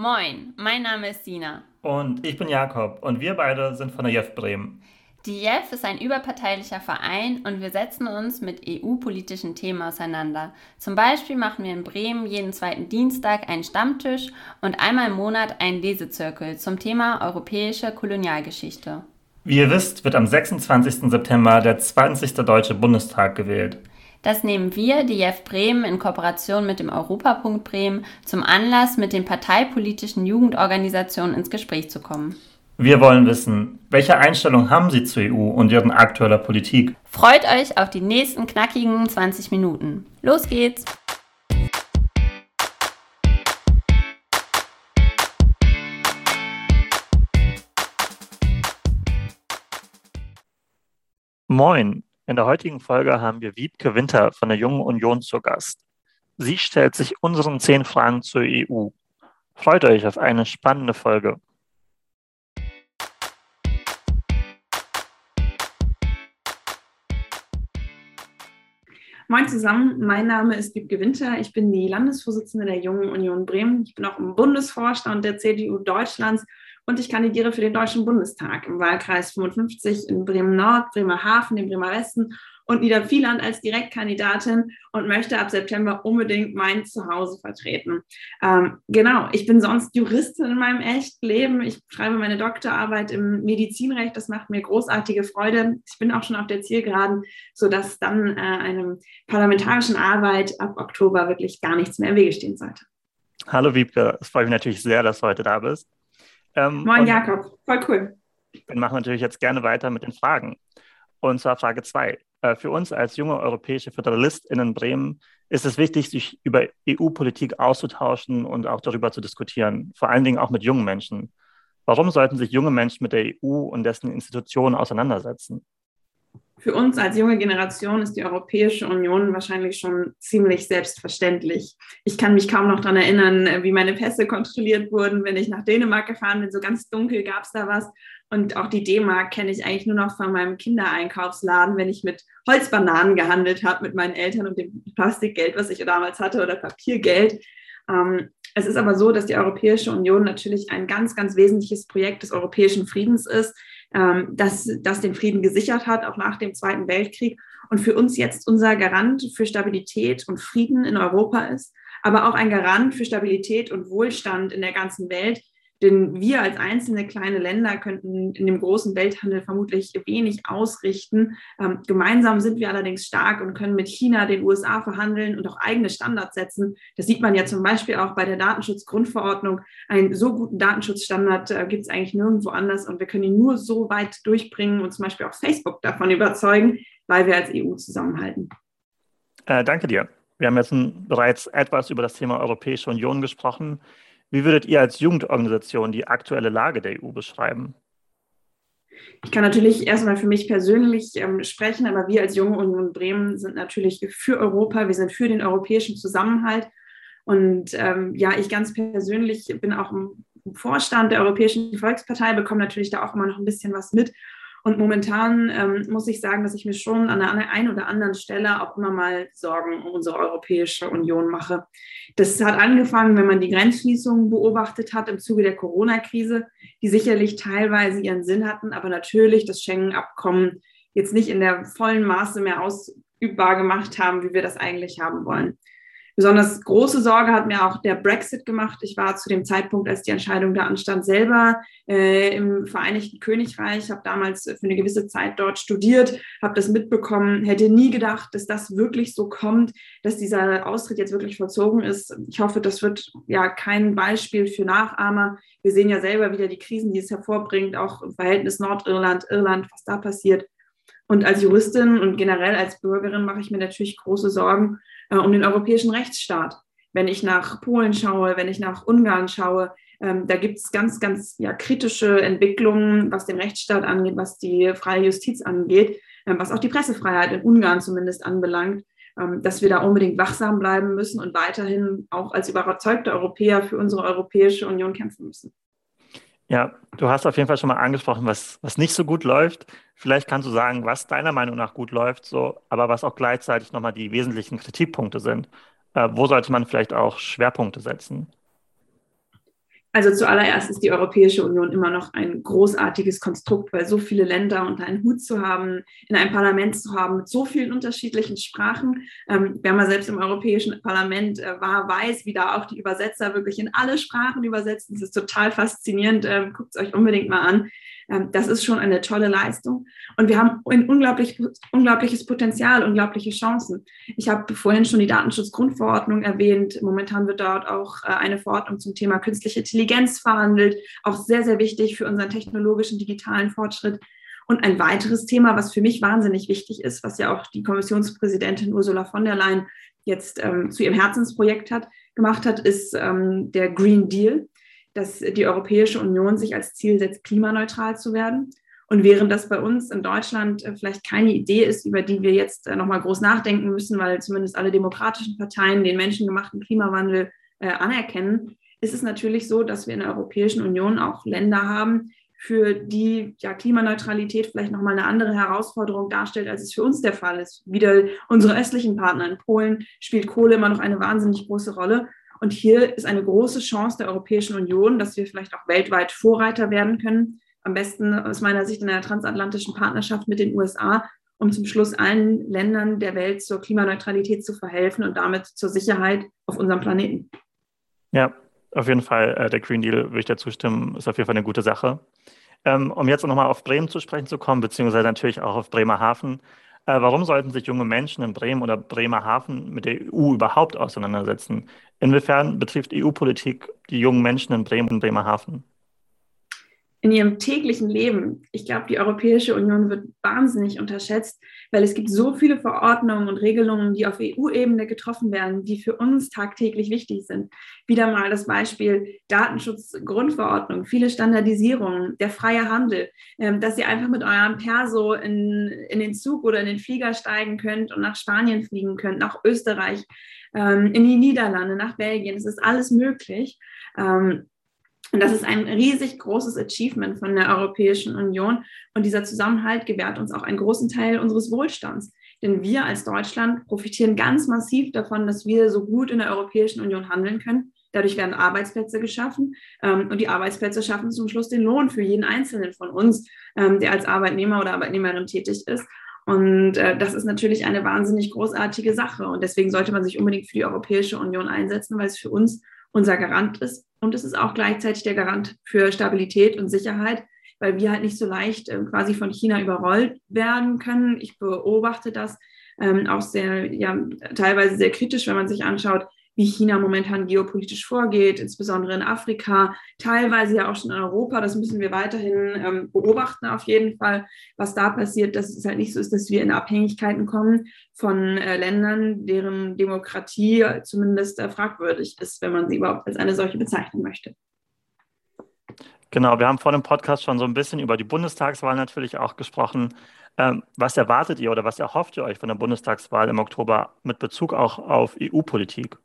Moin, mein Name ist Sina. Und ich bin Jakob und wir beide sind von der JEF Bremen. Die JEF ist ein überparteilicher Verein und wir setzen uns mit EU-politischen Themen auseinander. Zum Beispiel machen wir in Bremen jeden zweiten Dienstag einen Stammtisch und einmal im Monat einen Lesezirkel zum Thema europäische Kolonialgeschichte. Wie ihr wisst, wird am 26. September der 20. Deutsche Bundestag gewählt. Das nehmen wir, die JEF Bremen, in Kooperation mit dem Europapunkt Bremen zum Anlass, mit den parteipolitischen Jugendorganisationen ins Gespräch zu kommen. Wir wollen wissen, welche Einstellung haben Sie zur EU und Ihren aktueller Politik? Freut euch auf die nächsten knackigen 20 Minuten. Los geht's! Moin! In der heutigen Folge haben wir Wiebke Winter von der Jungen Union zu Gast. Sie stellt sich unseren zehn Fragen zur EU. Freut euch auf eine spannende Folge. Moin zusammen, mein Name ist Wiebke Winter. Ich bin die Landesvorsitzende der Jungen Union Bremen. Ich bin auch im Bundesvorstand der CDU Deutschlands und ich kandidiere für den Deutschen Bundestag im Wahlkreis 55 in Bremen-Nord, Bremerhaven, dem Bremer Westen und Niedervieland als Direktkandidatin und möchte ab September unbedingt mein Zuhause vertreten. Ähm, genau, ich bin sonst Juristin in meinem echten Leben. Ich schreibe meine Doktorarbeit im Medizinrecht. Das macht mir großartige Freude. Ich bin auch schon auf der Zielgeraden, sodass dann äh, einer parlamentarischen Arbeit ab Oktober wirklich gar nichts mehr im Wege stehen sollte. Hallo Wiebke, es freut mich natürlich sehr, dass du heute da bist. Ähm, Moin Jakob, voll cool. Dann machen wir natürlich jetzt gerne weiter mit den Fragen. Und zwar Frage 2. Äh, für uns als junge europäische FöderalistInnen in Bremen ist es wichtig, sich über EU-Politik auszutauschen und auch darüber zu diskutieren, vor allen Dingen auch mit jungen Menschen. Warum sollten sich junge Menschen mit der EU und dessen Institutionen auseinandersetzen? Für uns als junge Generation ist die Europäische Union wahrscheinlich schon ziemlich selbstverständlich. Ich kann mich kaum noch daran erinnern, wie meine Pässe kontrolliert wurden, wenn ich nach Dänemark gefahren bin. So ganz dunkel gab es da was. Und auch die D-Mark kenne ich eigentlich nur noch von meinem Kindereinkaufsladen, wenn ich mit Holzbananen gehandelt habe mit meinen Eltern und dem Plastikgeld, was ich damals hatte, oder Papiergeld. Ähm, es ist aber so, dass die Europäische Union natürlich ein ganz, ganz wesentliches Projekt des europäischen Friedens ist, ähm, das, das den Frieden gesichert hat, auch nach dem Zweiten Weltkrieg. Und für uns jetzt unser Garant für Stabilität und Frieden in Europa ist, aber auch ein Garant für Stabilität und Wohlstand in der ganzen Welt, denn wir als einzelne kleine Länder könnten in dem großen Welthandel vermutlich wenig ausrichten. Ähm, gemeinsam sind wir allerdings stark und können mit China, den USA verhandeln und auch eigene Standards setzen. Das sieht man ja zum Beispiel auch bei der Datenschutzgrundverordnung. Einen so guten Datenschutzstandard äh, gibt es eigentlich nirgendwo anders und wir können ihn nur so weit durchbringen und zum Beispiel auch Facebook davon überzeugen, weil wir als EU zusammenhalten. Äh, danke dir. Wir haben jetzt bereits etwas über das Thema Europäische Union gesprochen. Wie würdet ihr als Jugendorganisation die aktuelle Lage der EU beschreiben? Ich kann natürlich erstmal für mich persönlich ähm, sprechen, aber wir als Junge Union Bremen sind natürlich für Europa, wir sind für den europäischen Zusammenhalt. Und ähm, ja, ich ganz persönlich bin auch im Vorstand der Europäischen Volkspartei, bekomme natürlich da auch immer noch ein bisschen was mit und momentan ähm, muss ich sagen, dass ich mir schon an der einen oder anderen Stelle auch immer mal Sorgen um unsere Europäische Union mache. Das hat angefangen, wenn man die Grenzschließungen beobachtet hat im Zuge der Corona-Krise, die sicherlich teilweise ihren Sinn hatten, aber natürlich das Schengen-Abkommen jetzt nicht in der vollen Maße mehr ausübbar gemacht haben, wie wir das eigentlich haben wollen. Besonders große Sorge hat mir auch der Brexit gemacht. Ich war zu dem Zeitpunkt, als die Entscheidung da anstand, selber äh, im Vereinigten Königreich, habe damals für eine gewisse Zeit dort studiert, habe das mitbekommen, hätte nie gedacht, dass das wirklich so kommt, dass dieser Austritt jetzt wirklich vollzogen ist. Ich hoffe, das wird ja kein Beispiel für Nachahmer. Wir sehen ja selber wieder die Krisen, die es hervorbringt, auch im Verhältnis Nordirland, Irland, was da passiert. Und als Juristin und generell als Bürgerin mache ich mir natürlich große Sorgen äh, um den europäischen Rechtsstaat. Wenn ich nach Polen schaue, wenn ich nach Ungarn schaue, ähm, da gibt es ganz, ganz ja, kritische Entwicklungen, was den Rechtsstaat angeht, was die freie Justiz angeht, ähm, was auch die Pressefreiheit in Ungarn zumindest anbelangt, ähm, dass wir da unbedingt wachsam bleiben müssen und weiterhin auch als überzeugte Europäer für unsere Europäische Union kämpfen müssen. Ja, du hast auf jeden Fall schon mal angesprochen, was, was nicht so gut läuft. Vielleicht kannst du sagen, was deiner Meinung nach gut läuft, so, aber was auch gleichzeitig nochmal die wesentlichen Kritikpunkte sind. Äh, wo sollte man vielleicht auch Schwerpunkte setzen? Also zuallererst ist die Europäische Union immer noch ein großartiges Konstrukt, weil so viele Länder unter einen Hut zu haben, in einem Parlament zu haben mit so vielen unterschiedlichen Sprachen. Ähm, wer mal selbst im Europäischen Parlament äh, war, weiß, wie da auch die Übersetzer wirklich in alle Sprachen übersetzen. Das ist total faszinierend. Ähm, Guckt es euch unbedingt mal an. Ähm, das ist schon eine tolle Leistung. Und wir haben ein unglaublich, unglaubliches Potenzial, unglaubliche Chancen. Ich habe vorhin schon die Datenschutzgrundverordnung erwähnt. Momentan wird dort auch äh, eine Verordnung zum Thema künstliche Intelligenz verhandelt. Auch sehr, sehr wichtig für unseren technologischen, digitalen Fortschritt. Und ein weiteres Thema, was für mich wahnsinnig wichtig ist, was ja auch die Kommissionspräsidentin Ursula von der Leyen jetzt ähm, zu ihrem Herzensprojekt hat, gemacht hat, ist ähm, der Green Deal dass die Europäische Union sich als Ziel setzt, klimaneutral zu werden. Und während das bei uns in Deutschland äh, vielleicht keine Idee ist, über die wir jetzt äh, nochmal groß nachdenken müssen, weil zumindest alle demokratischen Parteien den menschengemachten Klimawandel äh, anerkennen, ist es natürlich so, dass wir in der Europäischen Union auch Länder haben, für die ja, Klimaneutralität vielleicht nochmal eine andere Herausforderung darstellt, als es für uns der Fall ist. Wieder unsere östlichen Partner in Polen spielt Kohle immer noch eine wahnsinnig große Rolle. Und hier ist eine große Chance der Europäischen Union, dass wir vielleicht auch weltweit Vorreiter werden können. Am besten aus meiner Sicht in einer transatlantischen Partnerschaft mit den USA, um zum Schluss allen Ländern der Welt zur Klimaneutralität zu verhelfen und damit zur Sicherheit auf unserem Planeten. Ja, auf jeden Fall. Äh, der Green Deal würde ich dazu stimmen, ist auf jeden Fall eine gute Sache. Ähm, um jetzt nochmal auf Bremen zu sprechen zu kommen, beziehungsweise natürlich auch auf Bremerhaven. Äh, warum sollten sich junge Menschen in Bremen oder Bremerhaven mit der EU überhaupt auseinandersetzen? Inwiefern betrifft EU-Politik die jungen Menschen in Bremen und Bremerhaven? In ihrem täglichen Leben. Ich glaube, die Europäische Union wird wahnsinnig unterschätzt, weil es gibt so viele Verordnungen und Regelungen, die auf EU-Ebene getroffen werden, die für uns tagtäglich wichtig sind. Wieder mal das Beispiel Datenschutzgrundverordnung, viele Standardisierungen, der freie Handel, ähm, dass ihr einfach mit eurem Perso in, in den Zug oder in den Flieger steigen könnt und nach Spanien fliegen könnt, nach Österreich, ähm, in die Niederlande, nach Belgien. Es ist alles möglich. Und das ist ein riesig großes Achievement von der Europäischen Union. Und dieser Zusammenhalt gewährt uns auch einen großen Teil unseres Wohlstands. Denn wir als Deutschland profitieren ganz massiv davon, dass wir so gut in der Europäischen Union handeln können. Dadurch werden Arbeitsplätze geschaffen ähm, und die Arbeitsplätze schaffen zum Schluss den Lohn für jeden Einzelnen von uns, ähm, der als Arbeitnehmer oder Arbeitnehmerin tätig ist. Und äh, das ist natürlich eine wahnsinnig großartige Sache. Und deswegen sollte man sich unbedingt für die Europäische Union einsetzen, weil es für uns unser Garant ist. Und es ist auch gleichzeitig der Garant für Stabilität und Sicherheit, weil wir halt nicht so leicht äh, quasi von China überrollt werden können. Ich beobachte das ähm, auch sehr, ja, teilweise sehr kritisch, wenn man sich anschaut, wie China momentan geopolitisch vorgeht, insbesondere in Afrika, teilweise ja auch schon in Europa. Das müssen wir weiterhin ähm, beobachten auf jeden Fall, was da passiert, dass es halt nicht so ist, dass wir in Abhängigkeiten kommen von äh, Ländern, deren Demokratie zumindest äh, fragwürdig ist, wenn man sie überhaupt als eine solche bezeichnen möchte. Genau, wir haben vor dem Podcast schon so ein bisschen über die Bundestagswahl natürlich auch gesprochen. Ähm, was erwartet ihr oder was erhofft ihr euch von der Bundestagswahl im Oktober mit Bezug auch auf EU-Politik?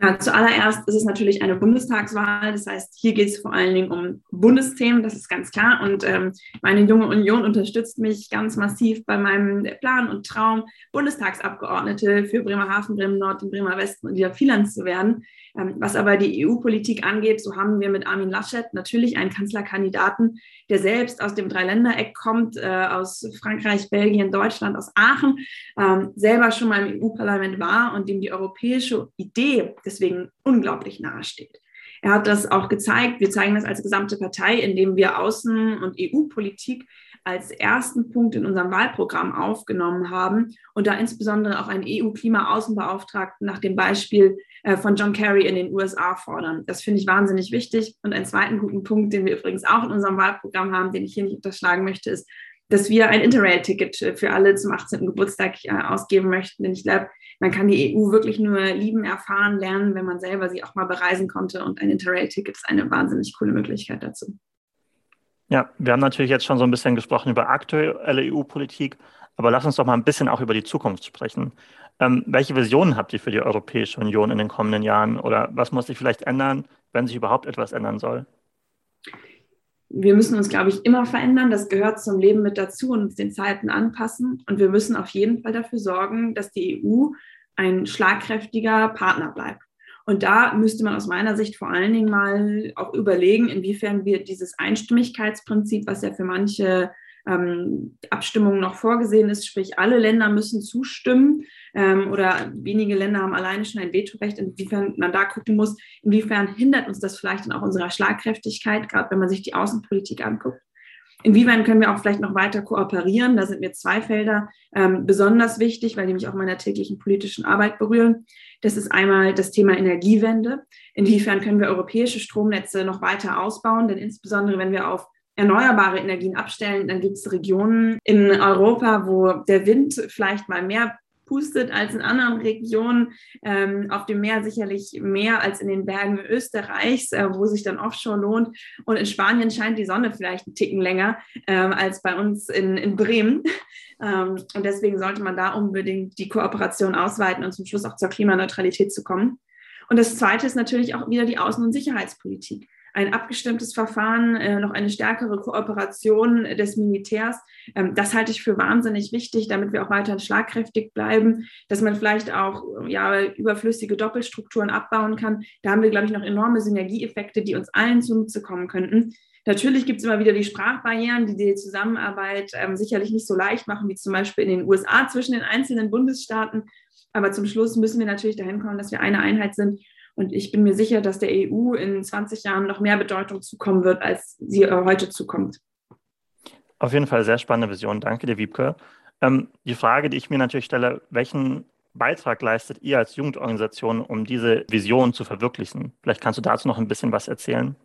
Ja, zuallererst ist es natürlich eine Bundestagswahl. Das heißt, hier geht es vor allen Dingen um Bundesthemen, das ist ganz klar. Und ähm, meine junge Union unterstützt mich ganz massiv bei meinem Plan und Traum, Bundestagsabgeordnete für Bremerhaven, Bremen Nord und Bremer Westen und Niedervierland zu werden. Ähm, was aber die EU-Politik angeht, so haben wir mit Armin Laschet natürlich einen Kanzlerkandidaten, der selbst aus dem Dreiländereck kommt, äh, aus Frankreich, Belgien, Deutschland, aus Aachen, ähm, selber schon mal im EU-Parlament war und dem die europäische Idee deswegen unglaublich nahe steht. Er hat das auch gezeigt. Wir zeigen das als gesamte Partei, indem wir Außen- und EU-Politik als ersten Punkt in unserem Wahlprogramm aufgenommen haben und da insbesondere auch einen EU-Klima-Außenbeauftragten nach dem Beispiel äh, von John Kerry in den USA fordern. Das finde ich wahnsinnig wichtig. Und einen zweiten guten Punkt, den wir übrigens auch in unserem Wahlprogramm haben, den ich hier nicht unterschlagen möchte, ist, dass wir ein Interrail-Ticket für alle zum 18. Geburtstag äh, ausgeben möchten. Denn ich glaube, man kann die EU wirklich nur lieben, erfahren, lernen, wenn man selber sie auch mal bereisen konnte. Und ein Interrail-Ticket ist eine wahnsinnig coole Möglichkeit dazu. Ja, wir haben natürlich jetzt schon so ein bisschen gesprochen über aktuelle EU-Politik, aber lass uns doch mal ein bisschen auch über die Zukunft sprechen. Ähm, welche Visionen habt ihr für die Europäische Union in den kommenden Jahren oder was muss sich vielleicht ändern, wenn sich überhaupt etwas ändern soll? Wir müssen uns, glaube ich, immer verändern. Das gehört zum Leben mit dazu und den Zeiten anpassen. Und wir müssen auf jeden Fall dafür sorgen, dass die EU ein schlagkräftiger Partner bleibt. Und da müsste man aus meiner Sicht vor allen Dingen mal auch überlegen, inwiefern wir dieses Einstimmigkeitsprinzip, was ja für manche ähm, Abstimmungen noch vorgesehen ist, sprich alle Länder müssen zustimmen ähm, oder wenige Länder haben alleine schon ein Vetorecht, inwiefern man da gucken muss, inwiefern hindert uns das vielleicht dann auch unserer Schlagkräftigkeit, gerade wenn man sich die Außenpolitik anguckt. Inwiefern können wir auch vielleicht noch weiter kooperieren? Da sind mir zwei Felder ähm, besonders wichtig, weil die mich auch meiner täglichen politischen Arbeit berühren. Das ist einmal das Thema Energiewende. Inwiefern können wir europäische Stromnetze noch weiter ausbauen? Denn insbesondere, wenn wir auf erneuerbare Energien abstellen, dann gibt es Regionen in Europa, wo der Wind vielleicht mal mehr pustet als in anderen Regionen. Ähm, auf dem Meer sicherlich mehr als in den Bergen Österreichs, äh, wo sich dann Offshore lohnt. Und in Spanien scheint die Sonne vielleicht einen Ticken länger ähm, als bei uns in, in Bremen. Ähm, und deswegen sollte man da unbedingt die Kooperation ausweiten und zum Schluss auch zur Klimaneutralität zu kommen. Und das Zweite ist natürlich auch wieder die Außen- und Sicherheitspolitik ein abgestimmtes Verfahren, äh, noch eine stärkere Kooperation des Militärs. Ähm, das halte ich für wahnsinnig wichtig, damit wir auch weiterhin schlagkräftig bleiben, dass man vielleicht auch ja, überflüssige Doppelstrukturen abbauen kann. Da haben wir, glaube ich, noch enorme Synergieeffekte, die uns allen zunutze kommen könnten. Natürlich gibt es immer wieder die Sprachbarrieren, die die Zusammenarbeit ähm, sicherlich nicht so leicht machen, wie zum Beispiel in den USA zwischen den einzelnen Bundesstaaten. Aber zum Schluss müssen wir natürlich dahin kommen, dass wir eine Einheit sind und ich bin mir sicher, dass der EU in 20 Jahren noch mehr Bedeutung zukommen wird, als sie äh, heute zukommt. Auf jeden Fall sehr spannende Vision. Danke dir, Wiebke. Ähm, die Frage, die ich mir natürlich stelle, welchen Beitrag leistet ihr als Jugendorganisation, um diese Vision zu verwirklichen? Vielleicht kannst du dazu noch ein bisschen was erzählen.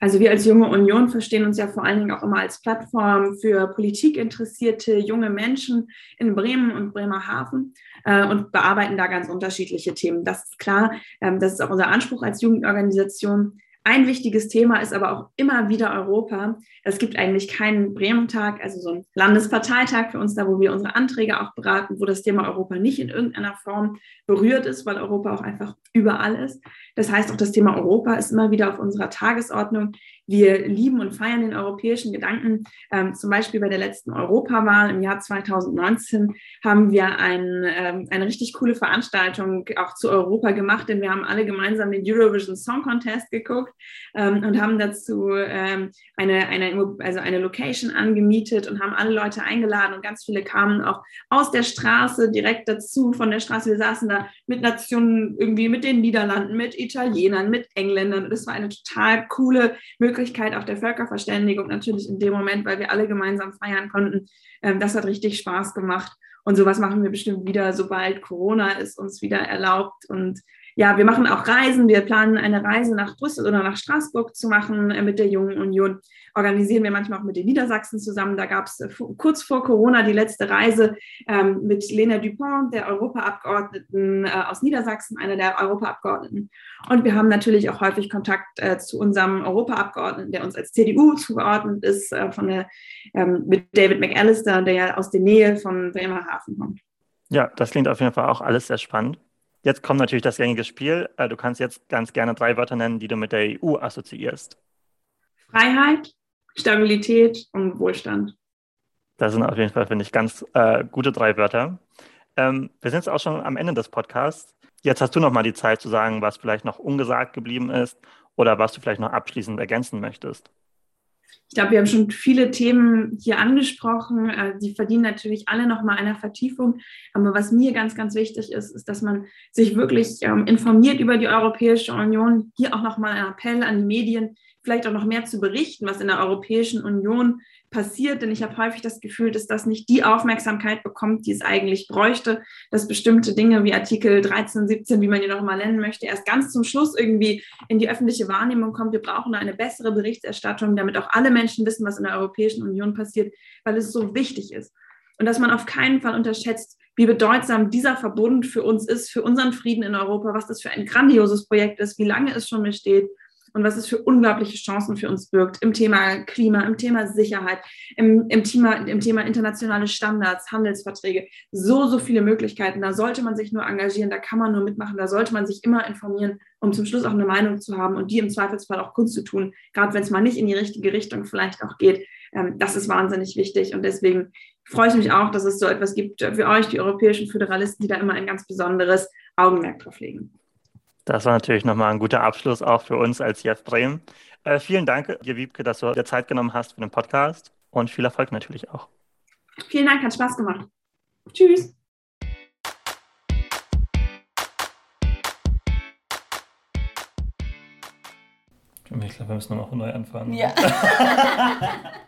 Also wir als Junge Union verstehen uns ja vor allen Dingen auch immer als Plattform für politikinteressierte junge Menschen in Bremen und Bremerhaven äh, und bearbeiten da ganz unterschiedliche Themen. Das ist klar, ähm, das ist auch unser Anspruch als Jugendorganisation. Ein wichtiges Thema ist aber auch immer wieder Europa. Es gibt eigentlich keinen Bremen-Tag, also so einen Landesparteitag für uns da, wo wir unsere Anträge auch beraten, wo das Thema Europa nicht in irgendeiner Form berührt ist, weil Europa auch einfach überall ist. Das heißt, auch das Thema Europa ist immer wieder auf unserer Tagesordnung. Wir lieben und feiern den europäischen Gedanken. Ähm, zum Beispiel bei der letzten Europawahl im Jahr 2019 haben wir ein, ähm, eine richtig coole Veranstaltung auch zu Europa gemacht, denn wir haben alle gemeinsam den Eurovision Song Contest geguckt ähm, und haben dazu ähm, eine, eine, also eine Location angemietet und haben alle Leute eingeladen und ganz viele kamen auch aus der Straße direkt dazu, von der Straße. Wir saßen da mit Nationen, irgendwie mit den Niederlanden, mit Italienern, mit Engländern. Das war eine total coole Möglichkeit Möglichkeit auch der Völkerverständigung natürlich in dem Moment, weil wir alle gemeinsam feiern konnten. Ähm, das hat richtig Spaß gemacht. Und sowas machen wir bestimmt wieder, sobald Corona ist uns wieder erlaubt. Und ja, wir machen auch Reisen. Wir planen eine Reise nach Brüssel oder nach Straßburg zu machen äh, mit der Jungen Union. Organisieren wir manchmal auch mit den Niedersachsen zusammen. Da gab es äh, kurz vor Corona die letzte Reise ähm, mit Lena Dupont, der Europaabgeordneten äh, aus Niedersachsen, einer der Europaabgeordneten. Und wir haben natürlich auch häufig Kontakt äh, zu unserem Europaabgeordneten, der uns als CDU zugeordnet ist, äh, von der, ähm, mit David McAllister, der ja aus der Nähe von Bremerhaven kommt. Ja, das klingt auf jeden Fall auch alles sehr spannend. Jetzt kommt natürlich das gängige Spiel. Äh, du kannst jetzt ganz gerne drei Wörter nennen, die du mit der EU assoziierst. Freiheit, Stabilität und Wohlstand. Das sind auf jeden Fall, finde ich, ganz äh, gute drei Wörter. Ähm, wir sind jetzt auch schon am Ende des Podcasts. Jetzt hast du noch mal die Zeit zu sagen, was vielleicht noch ungesagt geblieben ist oder was du vielleicht noch abschließend ergänzen möchtest. Ich glaube, wir haben schon viele Themen hier angesprochen. Äh, die verdienen natürlich alle nochmal einer Vertiefung. Aber was mir ganz, ganz wichtig ist, ist, dass man sich wirklich ähm, informiert über die Europäische Union. Hier auch nochmal ein Appell an die Medien, vielleicht auch noch mehr zu berichten, was in der Europäischen Union passiert, denn ich habe häufig das Gefühl, dass das nicht die Aufmerksamkeit bekommt, die es eigentlich bräuchte, dass bestimmte Dinge wie Artikel 13, 17, wie man die noch mal nennen möchte, erst ganz zum Schluss irgendwie in die öffentliche Wahrnehmung kommt. Wir brauchen eine bessere Berichterstattung, damit auch alle Menschen wissen, was in der Europäischen Union passiert, weil es so wichtig ist. Und dass man auf keinen Fall unterschätzt, wie bedeutsam dieser Verbund für uns ist, für unseren Frieden in Europa, was das für ein grandioses Projekt ist, wie lange es schon besteht und was es für unglaubliche Chancen für uns birgt im Thema Klima, im Thema Sicherheit, im, im, Thema, im Thema internationale Standards, Handelsverträge. So, so viele Möglichkeiten. Da sollte man sich nur engagieren, da kann man nur mitmachen, da sollte man sich immer informieren, um zum Schluss auch eine Meinung zu haben und die im Zweifelsfall auch Kunst zu tun, gerade wenn es mal nicht in die richtige Richtung vielleicht auch geht. Ähm, das ist wahnsinnig wichtig und deswegen freue ich mich auch, dass es so etwas gibt für euch, die europäischen Föderalisten, die da immer ein ganz besonderes Augenmerk drauf legen. Das war natürlich nochmal ein guter Abschluss auch für uns als Jeff Bremen. Äh, vielen Dank dir, Wiebke, dass du dir Zeit genommen hast für den Podcast und viel Erfolg natürlich auch. Vielen Dank, hat Spaß gemacht. Tschüss. Ich glaube, wir müssen nochmal neu anfangen. Ja.